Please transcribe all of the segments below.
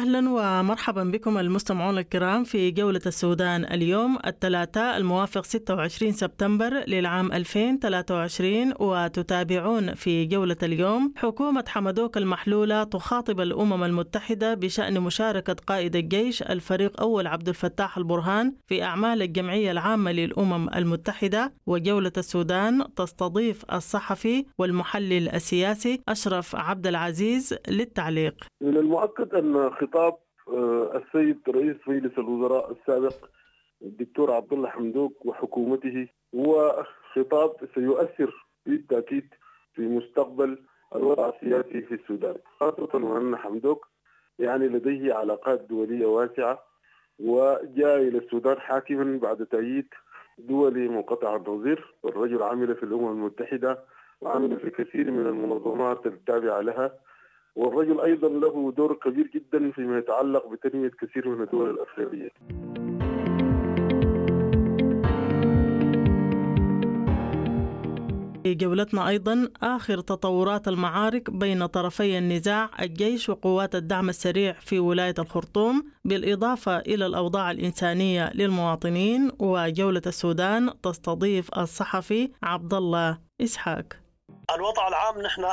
أهلا ومرحبا بكم المستمعون الكرام في جولة السودان اليوم الثلاثاء الموافق 26 سبتمبر للعام 2023 وتتابعون في جولة اليوم حكومة حمدوك المحلولة تخاطب الأمم المتحدة بشأن مشاركة قائد الجيش الفريق أول عبد الفتاح البرهان في أعمال الجمعية العامة للأمم المتحدة وجولة السودان تستضيف الصحفي والمحلل السياسي أشرف عبد العزيز للتعليق. من المؤكد أن خطاب السيد رئيس مجلس الوزراء السابق الدكتور عبد الله حمدوك وحكومته هو خطاب سيؤثر بالتأكيد في مستقبل الوضع السياسي في السودان. خاصة وأن حمدوك يعني لديه علاقات دولية واسعة وجاء إلى السودان حاكما بعد تأييد دولي منقطع النظير والرجل عمل في الأمم المتحدة وعمل في كثير من المنظمات التابعة لها. والرجل أيضا له دور كبير جدا فيما يتعلق بتنمية كثير من الدول الأفريقية. في جولتنا أيضا آخر تطورات المعارك بين طرفي النزاع الجيش وقوات الدعم السريع في ولاية الخرطوم بالإضافة إلى الأوضاع الإنسانية للمواطنين وجولة السودان تستضيف الصحفي عبد الله إسحاق الوضع العام نحن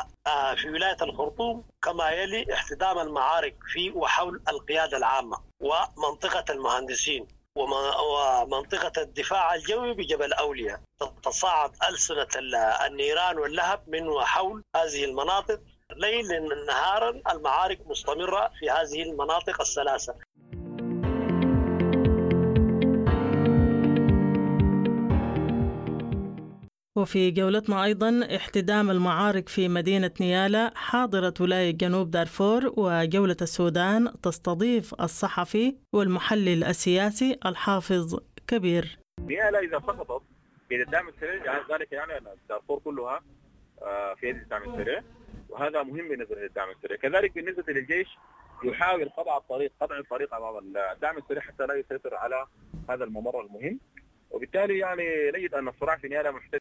في ولاية الخرطوم كما يلي احتدام المعارك في وحول القيادة العامة ومنطقة المهندسين ومنطقة الدفاع الجوي بجبل أولياء تتصاعد ألسنة النيران واللهب من وحول هذه المناطق ليلا نهارا المعارك مستمرة في هذه المناطق الثلاثة. وفي جولتنا أيضا احتدام المعارك في مدينة نيالا حاضرة ولاية جنوب دارفور وجولة السودان تستضيف الصحفي والمحلل السياسي الحافظ كبير. نيالا إذا سقطت في الدعم السريع يعني ذلك يعني دارفور كلها في يد الدعم السريع وهذا مهم بالنسبة للدعم السريع كذلك بالنسبة للجيش يحاول قطع الطريق قطع الطريق أمام الدعم السريع حتى لا يسيطر على هذا الممر المهم. وبالتالي يعني نجد أن الصراع في نيالا محتاج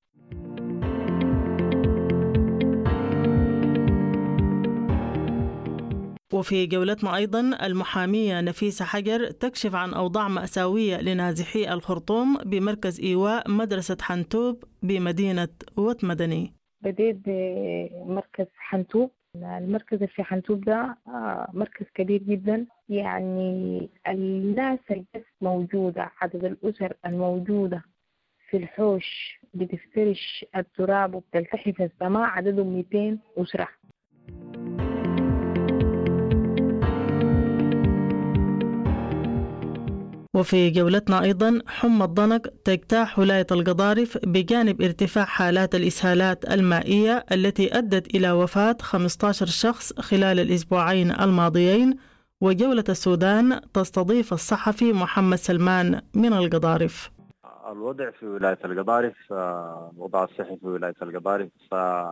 وفي جولتنا أيضا المحامية نفيسة حجر تكشف عن أوضاع مأساوية لنازحي الخرطوم بمركز إيواء مدرسة حنتوب بمدينة وت مدني بديت بمركز حنتوب المركز في حنتوب ده مركز كبير جدا. يعني الناس اللي موجودة عدد الأسر الموجودة في الحوش بتفترش التراب وبتلتحف السماء عددهم 200 أسرة. وفي جولتنا أيضا حمى الضنك تجتاح ولاية القضارف بجانب ارتفاع حالات الإسهالات المائية التي أدت إلى وفاة 15 شخص خلال الأسبوعين الماضيين وجولة السودان تستضيف الصحفي محمد سلمان من القضارف. الوضع في ولاية القضارف الوضع الصحي في ولاية القضارف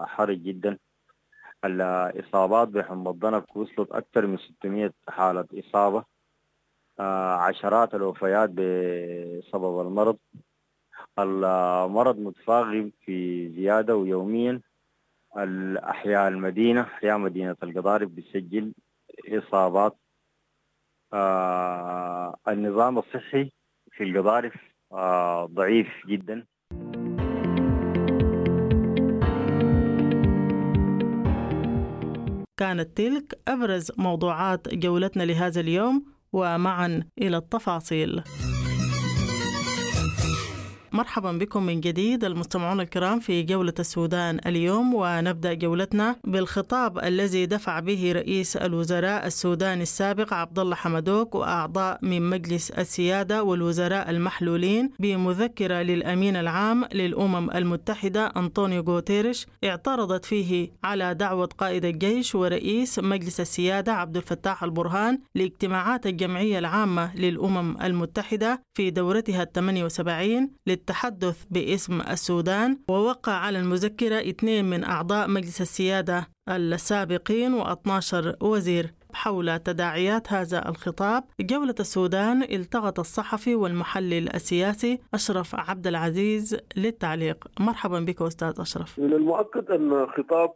حرج جدا. الإصابات بحمى الضنك وصلت أكثر من 600 حالة إصابة. عشرات الوفيات بسبب المرض. المرض متفاقم في زيادة ويوميا. الأحياء المدينة أحياء مدينة القضارف بتسجل إصابات. النظام الصحي في القضارف ضعيف جدا. كانت تلك أبرز موضوعات جولتنا لهذا اليوم. ومعا إلى التفاصيل. مرحبا بكم من جديد المستمعون الكرام في جولة السودان اليوم ونبدأ جولتنا بالخطاب الذي دفع به رئيس الوزراء السوداني السابق عبد الله حمدوك وأعضاء من مجلس السيادة والوزراء المحلولين بمذكرة للأمين العام للأمم المتحدة أنطونيو غوتيريش اعترضت فيه على دعوة قائد الجيش ورئيس مجلس السيادة عبد الفتاح البرهان لاجتماعات الجمعية العامة للأمم المتحدة في دورتها ال 78 التحدث باسم السودان ووقع على المذكرة اثنين من أعضاء مجلس السيادة السابقين و12 وزير. حول تداعيات هذا الخطاب جولة السودان التقط الصحفي والمحلل السياسي أشرف عبد العزيز للتعليق. مرحبا بك أستاذ أشرف. من المؤكد أن خطاب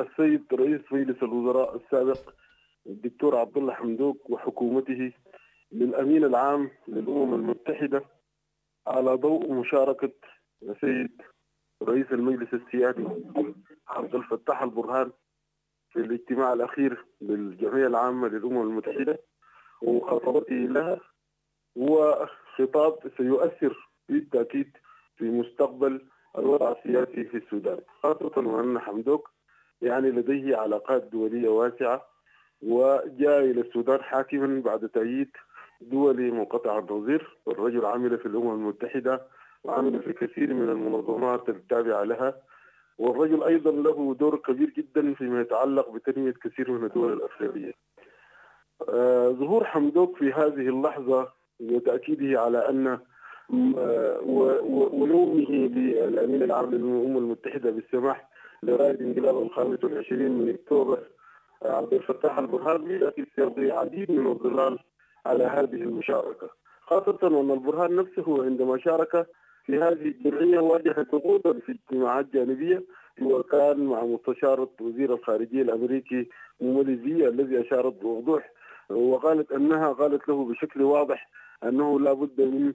السيد رئيس مجلس الوزراء السابق الدكتور عبد الله حمدوك وحكومته للأمين العام للأمم المتحدة على ضوء مشاركة السيد رئيس المجلس السيادي عبد الفتاح البرهان في الاجتماع الأخير للجمعية العامة للأمم المتحدة وخطبته لها هو خطاب سيؤثر بالتأكيد في مستقبل الوضع السياسي في السودان خاصة وأن حمدوك يعني لديه علاقات دولية واسعة وجاء إلى السودان حاكما بعد تأييد دولي منقطع النظير والرجل عمل في الأمم المتحدة وعمل في كثير من المنظمات التابعة لها. والرجل أيضا له دور كبير جدا فيما يتعلق بتنمية كثير من الدول الأفريقية. آه ظهور حمدوك في هذه اللحظة وتأكيده على أن ولومه بالأمين العام للأمم المتحدة بالسماح لرائد انقلاب الخامس والعشرين من أكتوبر عبد الفتاح البرهان بالتأكيد سيقضي عديد من الظلال على هذه المشاركة. خاصة أن البرهان نفسه عندما شارك في هذه الجمعية واجه ضغوطا في اجتماعات جانبية وكان مع مستشارة وزير الخارجية الأمريكي موموليزي الذي أشارت بوضوح وقالت أنها قالت له بشكل واضح أنه لا بد من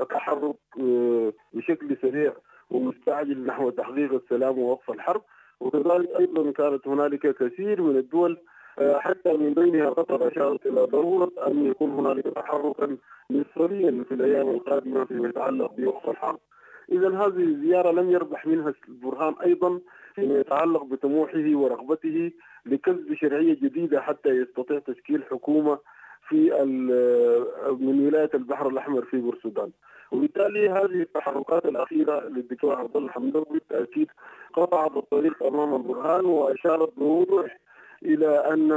التحرك بشكل سريع ومستعجل نحو تحقيق السلام ووقف الحرب. وكذلك أيضا كانت هنالك كثير من الدول حتى من بينها قطر اشارت إلى ضرورة أن يكون هنالك تحركا مصريا في الأيام القادمة فيما يتعلق بوقف الحرب. اذا هذه الزيارة لم يربح منها البرهان أيضا فيما يتعلق بطموحه ورغبته لكسب شرعية جديدة حتى يستطيع تشكيل حكومة في من ولاية البحر الأحمر في بورسودان. وبالتالي هذه التحركات الأخيرة للدكتور عبد الله حمدوك بالتاكيد قطعت الطريق أمام البرهان وأشارت بوضوح إلى أن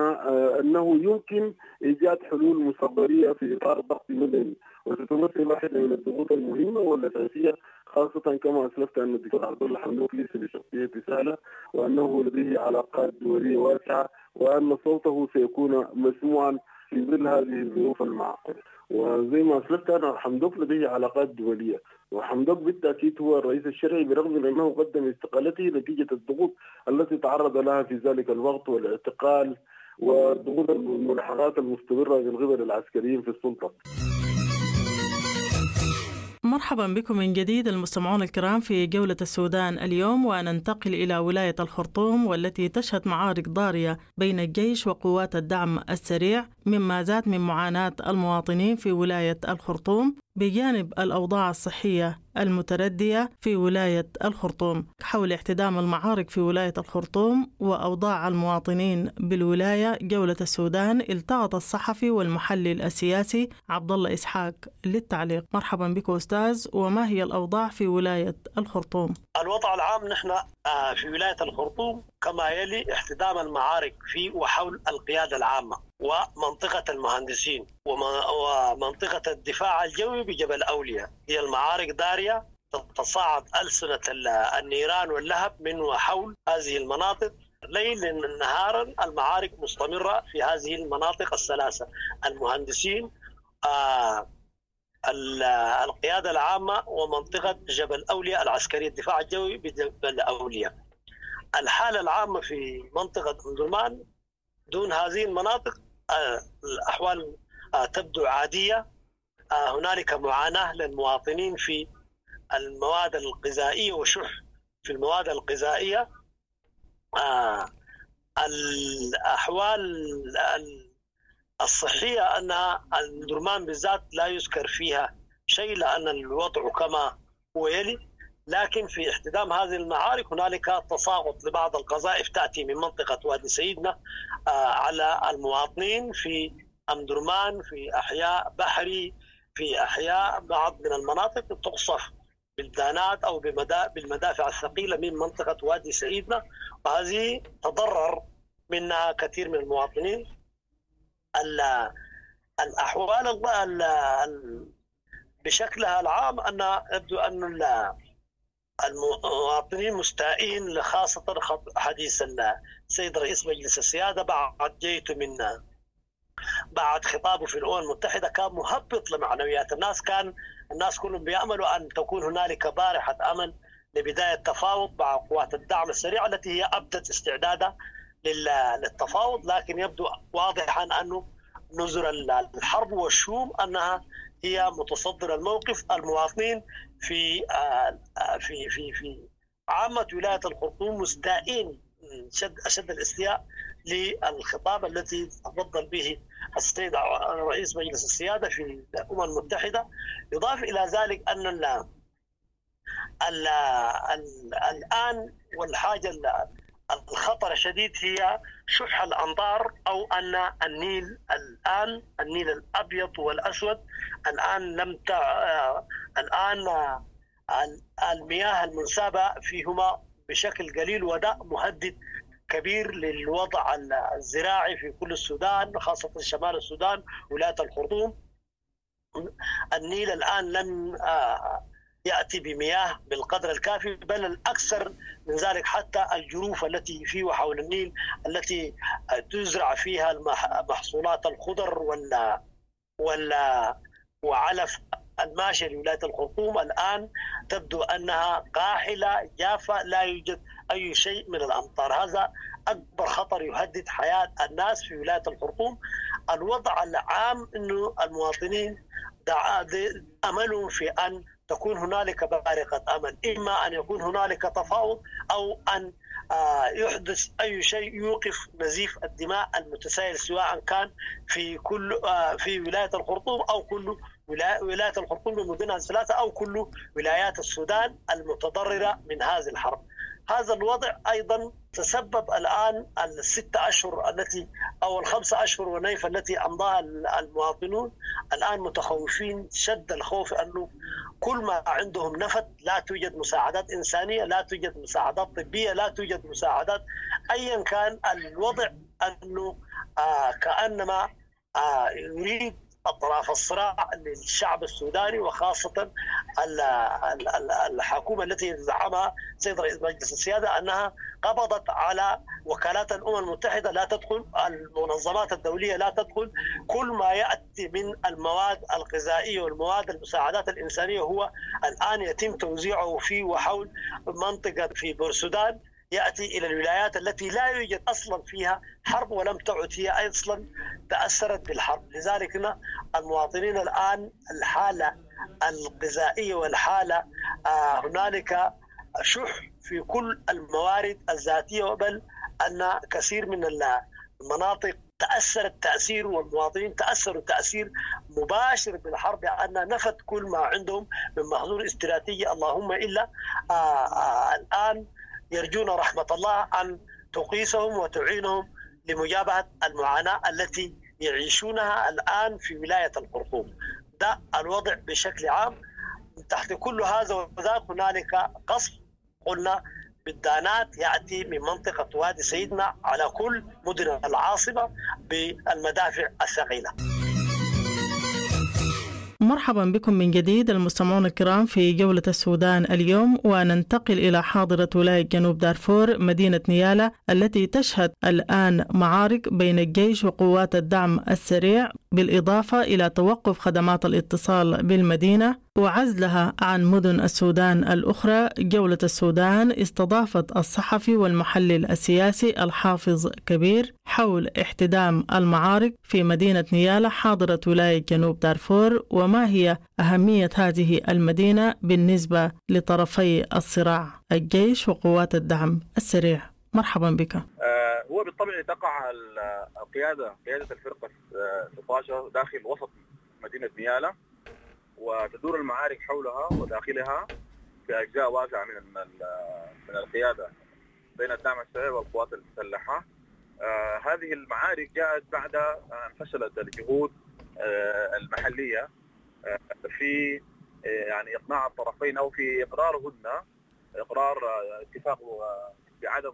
أنه يمكن إيجاد حلول مستقبليه في إطار ضغط مدني. وستمثل واحدة من الضغوط المهمة والأساسية خاصة كما أسلفت أن الدكتور عبد الله حمدوك ليس بشخصية سهله وأنه لديه علاقات دولية واسعة وأن صوته سيكون مسموعا في ظل هذه الظروف المعقدة. وزي ما اسلفت أنا حمدوك لديه علاقات دوليه وحمدوك بالتأكيد هو الرئيس الشرعي برغم إنه قدم استقالته نتيجة الضغوط التي تعرض لها في ذلك الوقت والاعتقال وضغوط الملاحقات المستمرة من قبل العسكريين في السلطة. مرحبا بكم من جديد المستمعون الكرام في جولة السودان اليوم وننتقل إلى ولاية الخرطوم والتي تشهد معارك ضارية بين الجيش وقوات الدعم السريع مما زاد من معاناة المواطنين في ولاية الخرطوم. بجانب الأوضاع الصحية المتردية في ولاية الخرطوم. حول احتدام المعارك في ولاية الخرطوم وأوضاع المواطنين بالولاية جولة السودان التقط الصحفي والمحلل السياسي عبد الله إسحاق للتعليق. مرحبا بك أستاذ وما هي الأوضاع في ولاية الخرطوم؟ الوضع العام نحن في ولاية الخرطوم كما يلي احتدام المعارك في وحول القيادة العامة. ومنطقة المهندسين ومنطقة الدفاع الجوي بجبل أولياء هي المعارك دارية تتصاعد ألسنة النيران واللهب من وحول هذه المناطق. ليلا نهارا المعارك مستمرة في هذه المناطق الثلاثة. المهندسين آه القيادة العامة ومنطقة جبل أولياء العسكري الدفاع الجوي بجبل أولياء الحالة العامة في منطقة أندرمان دون هذه المناطق الأحوال تبدو عادية. هنالك معاناة للمواطنين في المواد الغذائية وشح في المواد الغذائية. الأحوال الصحية أن الدرمان بالذات لا يذكر فيها شيء لأن الوضع كما هو يلي. لكن في احتدام هذه المعارك هنالك تساقط لبعض القذائف تأتي من منطقة وادي سيدنا على المواطنين في أمدرمان في أحياء بحري في أحياء بعض من المناطق تقصف بالدانات أو بالمدافع الثقيلة من منطقة وادي سيدنا. وهذه تضرر منها كثير من المواطنين. الأحوال بشكلها العام أن يبدو أن المواطنين مستائين خاصه حديث السيد رئيس مجلس السيادة بعد جيته من بعد خطابه في الأمم المتحدة كان مهبط لمعنويات الناس. كان الناس كلهم بيأملوا أن تكون هنالك بارحة أمل لبداية تفاوض مع قوات الدعم السريع التي هي ابدت استعدادها للتفاوض. لكن يبدو واضحا أنه نذر الحرب والشوم أنها هي متصدر الموقف. المواطنين في في في في عامة ولاية الخرطوم مستائين شد أشد الاستياء للخطاب الذي تفضل به السيد رئيس مجلس السيادة في الأمم المتحدة يضاف إلى ذلك أن ال ال ال الآن والحاجة الخطر الشديد هي شح الامطار أو أن النيل الآن النيل الأبيض والأسود الآن لم تع... الآن المياه المنسابة فيهما بشكل قليل وده مهدد كبير للوضع الزراعي في كل السودان خاصة شمال السودان ولاية الخرطوم. النيل الآن لم يأتي بمياه بالقدر الكافي بل الأكثر من ذلك حتى الجروف التي في وحول النيل التي تزرع فيها محصولات الخضر ولا ولا وعلف الماشية لولاية الخرطوم الآن تبدو أنها قاحلة جافة لا يوجد أي شيء من الأمطار. هذا أكبر خطر يهدد حياة الناس في ولاية الخرطوم الوضع العام أنه المواطنين أملهم في أن تكون هنالك بارقة أمل إما أن يكون هنالك تفاوض أو أن يحدث أي شيء يوقف نزيف الدماء المتسائل سواء كان في كل في ولاية الخرطوم أو كل ولاية الخرطوم بمدنها الثلاثة أو كل ولايات السودان المتضررة من هذه الحرب. هذا الوضع أيضا تسبب الآن الستة أشهر التي أو الخمسة أشهر ونيف التي أمضاها المواطنون الآن متخوفين شد الخوف أنه كل ما عندهم نفط لا توجد مساعدات إنسانية لا توجد مساعدات طبية لا توجد مساعدات أيا كان. الوضع أنه آه كأنما آه يريد أطراف الصراع للشعب السوداني وخاصة الحكومة التي زعمها سيد رئيس مجلس السيادة أنها قبضت على وكالات الأمم المتحدة. لا تدخل المنظمات الدولية لا تدخل. كل ما يأتي من المواد الغذائية والمواد المساعدات الإنسانية هو الآن يتم توزيعه في وحول منطقة في بورسودان. يأتي إلى الولايات التي لا يوجد أصلا فيها حرب ولم تعد هي أصلا تأثرت بالحرب، لذلك المواطنين الآن الحالة الغذائية والحالة آه هنالك شح في كل الموارد الذاتية بل أن كثير من المناطق تأثرت تأثير والمواطنين تأثروا تأثير مباشر بالحرب لأن نفت كل ما عندهم من محظور استراتيجي. اللهم إلا آآ آآ الآن يرجون رحمة الله أن تقيسهم وتعينهم لمجابهة المعاناة التي يعيشونها الآن في ولاية الخرطوم. ده الوضع بشكل عام. تحت كل هذا وذاك هنالك قصف. قلنا بالدانات يأتي من منطقة وادي سيدنا على كل مدن العاصمة بالمدافع الثقيلة. مرحبا بكم من جديد المستمعون الكرام في جولة السودان اليوم وننتقل إلى حاضرة ولاية جنوب دارفور مدينة نيالا التي تشهد الآن معارك بين الجيش وقوات الدعم السريع بالإضافة إلى توقف خدمات الاتصال بالمدينة. وعزلها عن مدن السودان الأخرى. جولة السودان استضافت الصحفي والمحلل السياسي الحافظ كبير حول احتدام المعارك في مدينة نيالا حاضرة ولاية جنوب دارفور وما هي أهمية هذه المدينة بالنسبة لطرفي الصراع الجيش وقوات الدعم السريع. مرحبا بك. آه هو بالطبع تقع القيادة قيادة الفرقة 16 داخل وسط مدينة نيالا. وتدور المعارك حولها وداخلها في اجزاء واسعة من من القيادة بين الدعم السريع والقوات المسلحة. آه هذه المعارك جاءت بعد أن فشلت الجهود آه المحلية آه في يعني إقناع الطرفين أو في إقرارهن إقرار اتفاق بعدم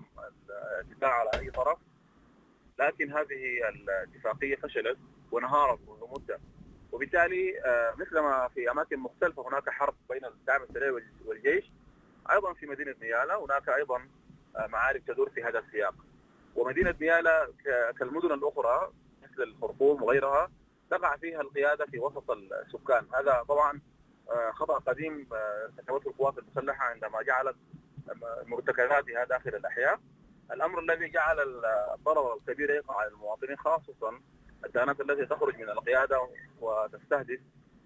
الاتفاق على أي طرف لكن هذه الاتفاقية فشلت وانهارت منذ مدة وبالتالي مثلما في أماكن مختلفة هناك حرب بين الدعم السريع والجيش. أيضا في مدينة نيالا هناك أيضا معارك تدور في هذا السياق. ومدينة نيالا كالمدن الأخرى مثل الخرطوم وغيرها تقع فيها القيادة في وسط السكان. هذا طبعا خطأ قديم ارتكبته القوات المسلحة عندما جعلت مرتكزاتها داخل الأحياء. الأمر الذي جعل الضرر الكبير يقع على المواطنين خاصة الدانات التي تخرج من القيادة وتستهدف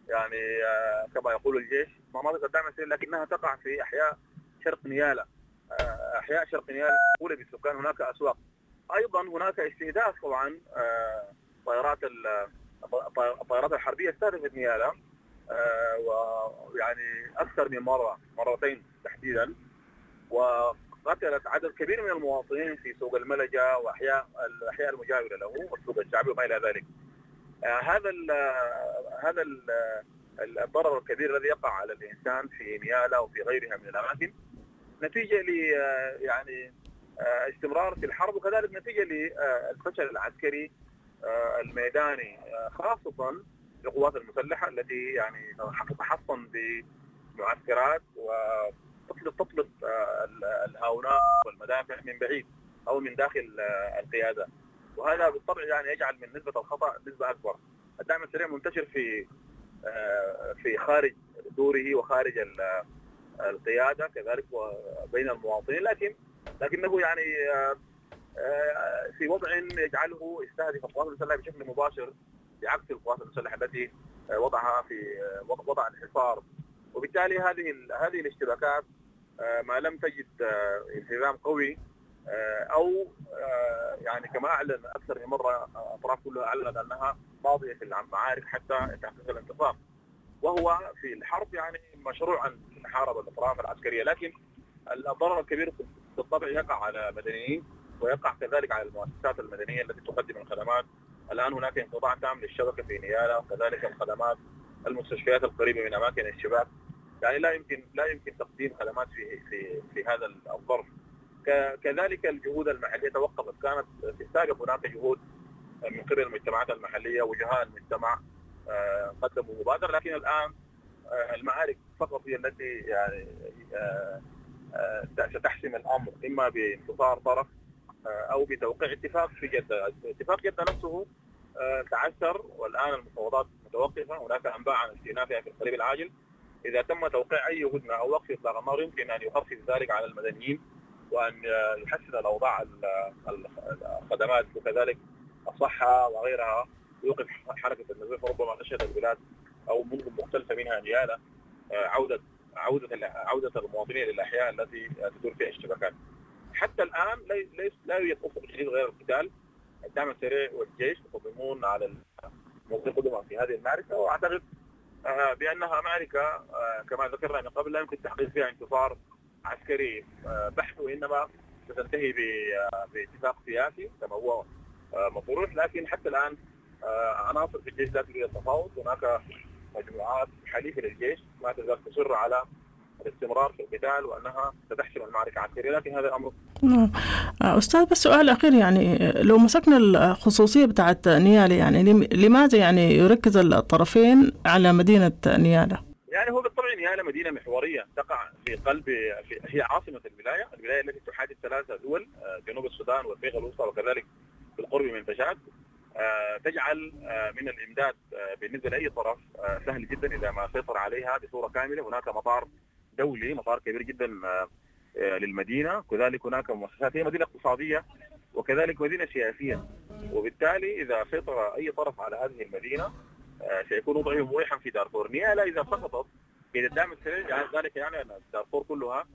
يعني آه، كما يقول الجيش. مناطق الدعم السريع لكنها تقع في أحياء شرق نيالا. آه، أحياء شرق نيالا اولى بالسكان هناك أسواق. أيضا هناك استهداف طبعا آه، طائرات الطائرات الحربية استهدفت نيالا. ويعني أكثر من مرة مرتين تحديدا. وقتلت عدد كبير من المواطنين في سوق الملجأ وأحياء الاحياء المجاورة له والسوق الشعبي وما إلى ذلك. آه، هذا ال هذا ال الضرر الكبير الذي يقع على الإنسان في نيالا وفي غيرها من الأماكن نتيجة ل يعني آه، استمرار في الحرب وكذلك نتيجة للفشل العسكري آه، الميداني خاصة للقوات المسلحة التي يعني تتحصن بمعسكرات وتطلق تطلق الهاونات والمدافع من بعيد أو من داخل القيادة وهذا بالطبع يعني يجعل من نسبة الخطأ نسبة أكبر. الدعم السريع منتشر في آه، في خارج دوره وخارج القيادة كذلك وبين المواطنين لكن لكنه يعني آه، آه، في وضع يجعله يستهدف القوات المسلحة بشكل مباشر بعكس القوات المسلحة التي وضعها في وضع الحصار وبالتالي هذه هذه الاشتباكات ما لم تجد التزام قوي. آه، أو آه، يعني كما أعلن أكثر من مرة أطراف كلها أعلنت أنها ماضية في المعارك حتى تحقيق الانتصار. وهو في الحرب يعني مشروع ان تحارب الاطراف العسكرية. لكن الضرر الكبير بالطبع يقع على المدنيين ويقع كذلك على المؤسسات المدنية التي تقدم الخدمات. الآن هناك انقطاع تام للشبكة في نيالا وكذلك الخدمات المستشفيات القريبة من أماكن الشباب يعني لا يمكن لا يمكن تقديم خدمات في في في هذا الظرف. كذلك الجهود المحلية توقفت. كانت في السابق هناك جهود من قبل المجتمعات المحلية وجهاء المجتمع آه، قدموا مبادرة لكن الآن آه، المعارك فقط هي التي يعني آه، ستحسم الأمر إما بانتصار طرف أو بتوقيع اتفاق في جدة، اتفاق جدة نفسه تعثر والآن المفاوضات متوقفة، هناك أنباء عن استئنافها في القريب العاجل. إذا تم توقيع أي هدنه أو وقف اطلاق النار يمكن أن يخفف ذلك على المدنيين وأن يحسن الأوضاع الخدمات وكذلك الصحة وغيرها ويوقف حركة النزيف ربما تشهد البلاد أو مدن مختلفة منها نياله آه، عودة عودة عودة المواطنين إلى الاحياء التي تدور فيها اشتباكات. حتى الآن ليس لا يوجد افق جديد غير القتال. الدعم السريع والجيش يقدمون على المواطنين قدما في هذه المعركة وأعتقد آه، بأنها معركه آه، كما ذكرنا من قبل لا يمكن تحقيق فيها انتصار عسكري آه، بحت وإنما ستنتهي آه، باتفاق سياسي كما هو آه، مطروح. لكن حتى الآن عناصر في الجيش لا تريد التفاوض. هناك مجموعات حليفة للجيش ما تزال تصر على الاستمرار في القتال وأنها ستحسم المعركة عسكريا لكن هذا الأمر نعم. أستاذ بس سؤال أخير يعني لو مسكنا الخصوصية بتاعت نيالا يعني لماذا يعني يركز الطرفين على مدينة نيالا؟ يعني هو بالطبع نيالا مدينة محورية تقع في قلب في هي عاصمة الولاية، الولاية التي تحادث ثلاثة دول آه، جنوب السودان والافريقيا الوسطى وكذلك بالقرب من تشاد آه، تجعل آه، من الإمداد بالنسبة لأي طرف سهل جدا إذا ما سيطر عليها بصورة كاملة، هناك مطار دولي مطار كبير جدا للمدينة، كذلك هناك مؤسسات هي مدينة اقتصادية وكذلك مدينة سياسية، وبالتالي إذا سيطر أي طرف على هذه المدينة سيكون وضعه مريحا في دارفور. نيالا إذا سقطت في الدعم السريع يعني ذلك يعني أن دارفور كلها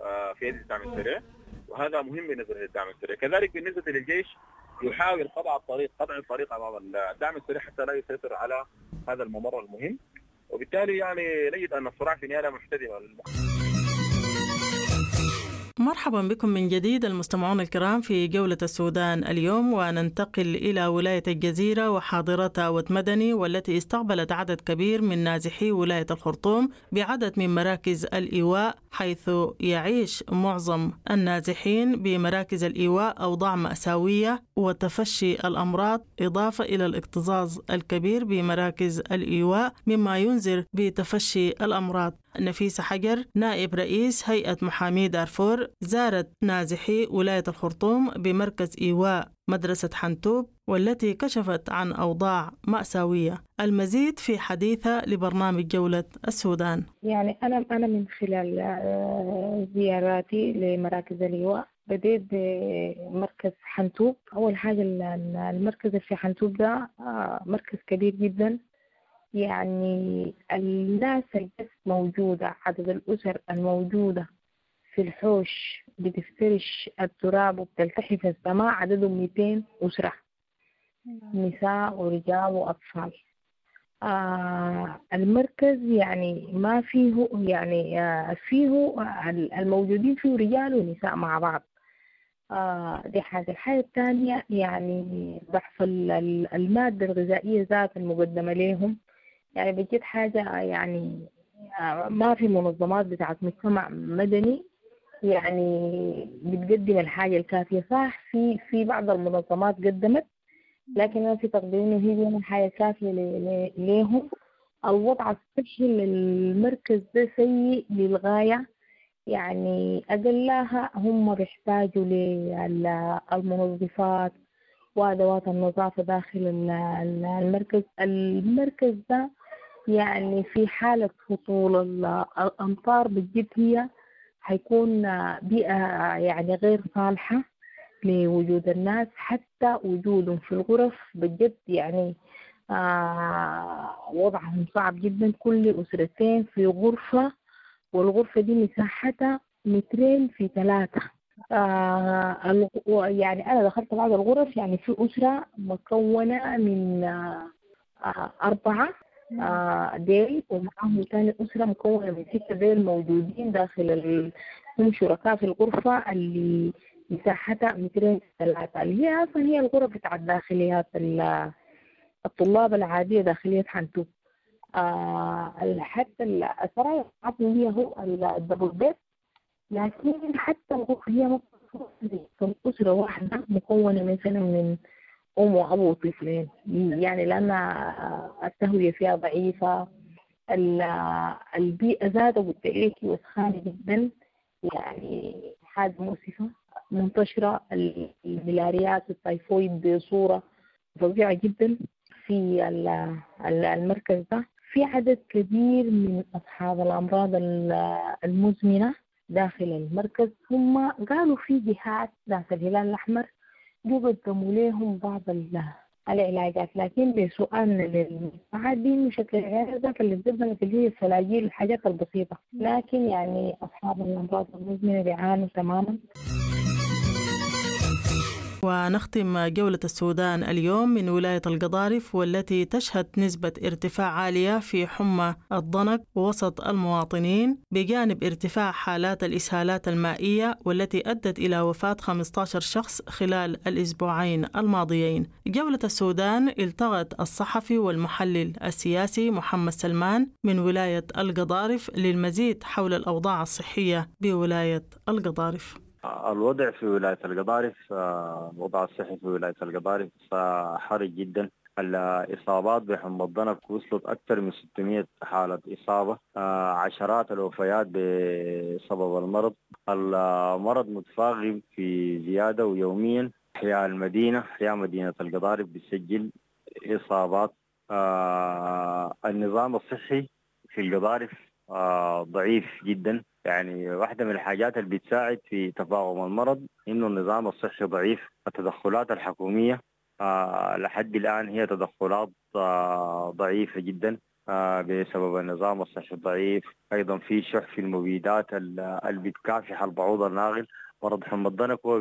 آه، في يد الدعم السريع. وهذا مهم بالنسبة للدعم السريع. كذلك بالنسبة للجيش يحاول قطع الطريق قطع الطريق أمام الدعم السريع حتى لا يسيطر على هذا الممر المهم. وبالتالي يعني نجد أن الصراع في نيالا محتدم مرحبا بكم من جديد المستمعون الكرام في جولة السودان اليوم وننتقل إلى ولاية الجزيرة وحاضرتها وتمدني والتي استقبلت عدد كبير من نازحي ولاية الخرطوم بعدد من مراكز الإيواء حيث يعيش معظم النازحين بمراكز الإيواء أوضاع مأساوية وتفشي الأمراض إضافة إلى الاكتظاظ الكبير بمراكز الإيواء مما ينذر بتفشي الأمراض. نفيسة حجر نائب رئيس هيئة محامي دارفور زارت نازحي ولاية الخرطوم بمركز إيواء مدرسة حنتوب والتي كشفت عن أوضاع مأساوية. المزيد في حديثة لبرنامج جولة السودان. يعني أنا أنا من خلال آه، زياراتي لمراكز الإيواء بديت بمركز حنتوب. أول حاجة ال- ال- المركز في حنتوب ده آه، مركز كبير جدا. يعني الناس اللي بس موجودة عدد الأسر الموجودة في الحوش بتفترش التراب وبتلتحي في السماء عددهم 200 أسرة نساء ورجال وأطفال. آه المركز يعني ما فيه يعني آه فيه ال- الموجودين فيه رجال ونساء مع بعض. آه دي حاجة. الحاجة الثانية يعني بحث ال- ال- المادة الغذائية ذات المقدمة لهم يعني بجد حاجة يعني آه ما في منظمات بتاعت مجتمع مدني يعني بتقدم الحاجة الكافية. صح في في بعض المنظمات قدمت لكن أنا في تقديري هي الحاجة الكافية ليهم. الوضع الصحي للمركز ده سيء للغاية. يعني أقلها هم بيحتاجوا للمنظفات وأدوات النظافة داخل ال- ال- المركز. المركز ده يعني في حالة هطول ال- الأمطار بجد هي هيكون بيئة يعني غير صالحة لوجود الناس حتى وجودهم في الغرف بجد يعني آه وضعهم صعب جدا. كل أسرتين في غرفة والغرفة دي مساحتها مترين في ثلاثة. آه يعني أنا دخلت بعض الغرف يعني في أسرة مكونة من آه أربعة. آه ديل ومعاهم تاني أسرة مكونة من ستة ديل موجودين داخل ال... هم شركاء في الغرفة اللي مساحتها مترين ثلاثة اللي هي أصلا هي الغرف بتاعت داخليات ال- الطلاب العادية داخلية حنتوب آه حتى ال- السراير بتاعتهم هي هو ال- الدبل بيت لكن حتى الغرفة هي ممكن أسرة واحدة مكونة مثلا من أم وأبو وطفلين يعني لأن التهوية فيها ضعيفة ال- البيئة ذاتها قلت لك وسخانة جدا. يعني حاجة مؤسفة منتشرة. الملاريات والتيفويد بصورة فظيعة جدا في ال- ال- المركز ده. في عدد كبير من أصحاب الأمراض ال- المزمنة داخل المركز. هم قالوا في جهات ذات الهلال الأحمر جو قدموا لهم بعض ال- العلاجات. لكن بسؤالنا للمجتمعات دي إنه شكل العلاج ذاك اللي قدمت اللي هي الفلاجيل الحاجات البسيطة. لكن يعني أصحاب الأمراض المزمنة بيعانوا تماما. ونختم جولة السودان اليوم من ولاية القضارف والتي تشهد نسبة ارتفاع عالية في حمى الضنك وسط المواطنين بجانب ارتفاع حالات الإسهالات المائية والتي أدت إلى وفاة 15 شخص خلال الأسبوعين الماضيين. جولة السودان التغت الصحفي والمحلل السياسي محمد سلمان من ولاية القضارف للمزيد حول الأوضاع الصحية بولاية القضارف. الوضع في ولاية القضارف الوضع الصحي في ولاية القضارف حرج جدا. الإصابات بحمى الضنك وصلت أكثر من 600 حالة إصابة. عشرات الوفيات بسبب المرض. المرض متفاقم في زيادة ويوميا أحياء المدينة أحياء مدينة القضارف بتسجل إصابات. آه، النظام الصحي في القضارف ضعيف جدا. يعني واحدة من الحاجات اللي بتساعد في تفاقم المرض إنه النظام الصحي ضعيف. التدخلات الحكومية آه لحد الآن هي تدخلات آه ضعيفة جدا آه بسبب النظام الصحي الضعيف. أيضا في شح في المبيدات ال- اللي بتكافح البعوض الناغل. مرض حمى الضنك هو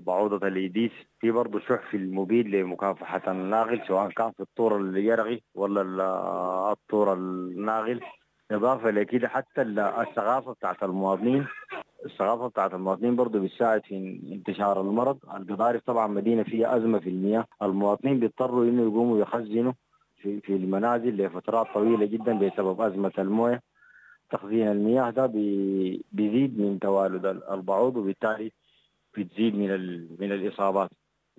بعوضة الإيديس. في برضه شح في المبيد لمكافحة الناغل سواء كان في الطور اليرغي ولا ال- الطور الناغل. إضافة لكده حتى ال- الثقافة بتاعت المواطنين. الثقافة بتاعت المواطنين برضه بتساعد في انتشار المرض. القضارف طبعا مدينة فيها أزمة في المياه. المواطنين بيضطروا إنه يقوموا يخزنوا في, في المنازل لفترات طويلة جدا بسبب أزمة الموية. تخزين المياه ده بي- بيزيد من توالد ال- البعوض وبالتالي بتزيد من من الإصابات.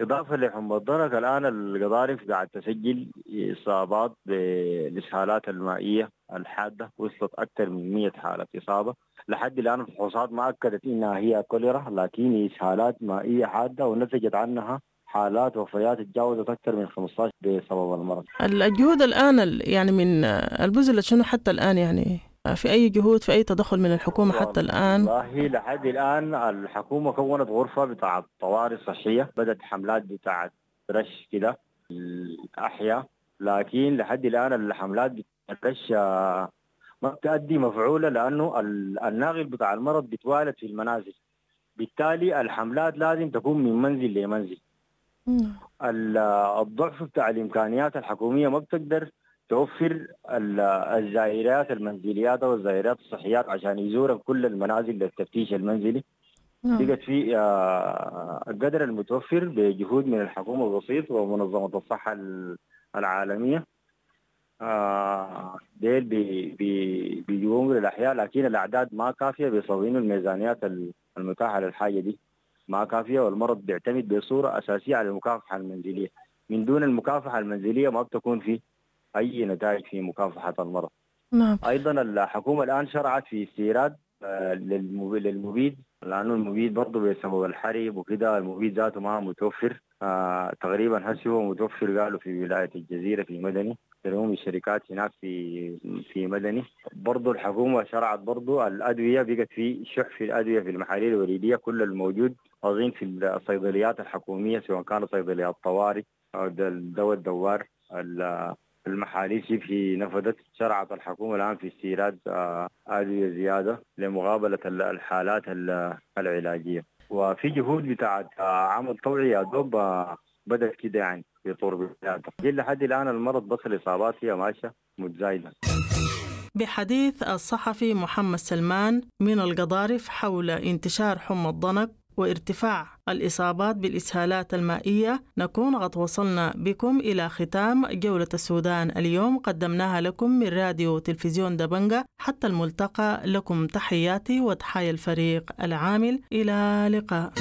إضافة لحمى الضرك الآن القضارف قاعد تسجل إصابات بالإسهالات المائية الحادة وصلت أكثر من 100 حالة إصابة. لحد الآن الفحوصات ما أكدت إنها هي كوليرا لكن إسهالات مائية حادة ونتجت عنها حالات وفيات تجاوزت أكثر من 15 بسبب المرض. الجهود الآن ال- يعني من البذل شنو حتى الآن يعني في أي جهود في أي تدخل من الحكومة حتى الآن؟ والله لحد الآن الحكومة كونت غرفة بتاعت طوارئ صحية بدأت حملات بتاعت رش كده الأحياء لكن لحد الآن الحملات بتاعت رش ما بتأدي مفعولة لأنه ال- الناقل بتاع المرض بيتوالد في المنازل. بالتالي الحملات لازم تكون من منزل لمنزل. ال- الضعف بتاع الإمكانيات الحكومية ما بتقدر توفر ال- الزائرات المنزليات أو الزائرات الصحيات عشان يزوروا كل المنازل للتفتيش المنزلي نعم. بقت في آه، القدر المتوفر بجهود من الحكومة بسيط ومنظمة الصحة ال- العالمية. آه، ديل بي- بي- بيقوموا للأحياء لكن الأعداد ما كافية بيصوين الميزانيات ال- المتاحة للحاجة دي. ما كافية والمرض بيعتمد بصورة أساسية على المكافحة المنزلية. من دون المكافحة المنزلية ما بتكون في أي نتائج في مكافحة المرض. نعم. أيضا الحكومة الآن شرعت في استيراد آه، للمب- للمبيد. لأنه المبيد برضه بسبب الحرب وكده المبيد ذاته ما متوفر. آه تقريبا هسه هو متوفر قالوا في ولاية الجزيرة في مدني. لهم الشركات هناك في في مدني. برضه الحكومة شرعت برضه الأدوية بقت في شح في الأدوية في المحاليل الوريدية. كل الموجود اظن في الصيدليات الحكومية سواء كانت صيدليات طوارئ أو الدواء الدوار ال- المحاليل شبه نفذت شرعت الحكومة الآن في استيراد آه، أدوية زيادة لمقابلة ال- الحالات ال- العلاجية. وفي جهود بتاعت آه، عمل يا دوب آه، بدأت كده يعني في طور بلاد. لحد الآن المرض بس الإصابات هي ماشية متزايدة. بحديث الصحفي محمد سلمان من القضارف حول انتشار حمى الضنك وارتفاع الإصابات بالإسهالات المائية. نكون قد وصلنا بكم إلى ختام جولة السودان. اليوم قدمناها لكم من راديو تلفزيون دبنجة حتى الملتقى لكم. تحياتي وتحايا الفريق العامل. إلى لقاء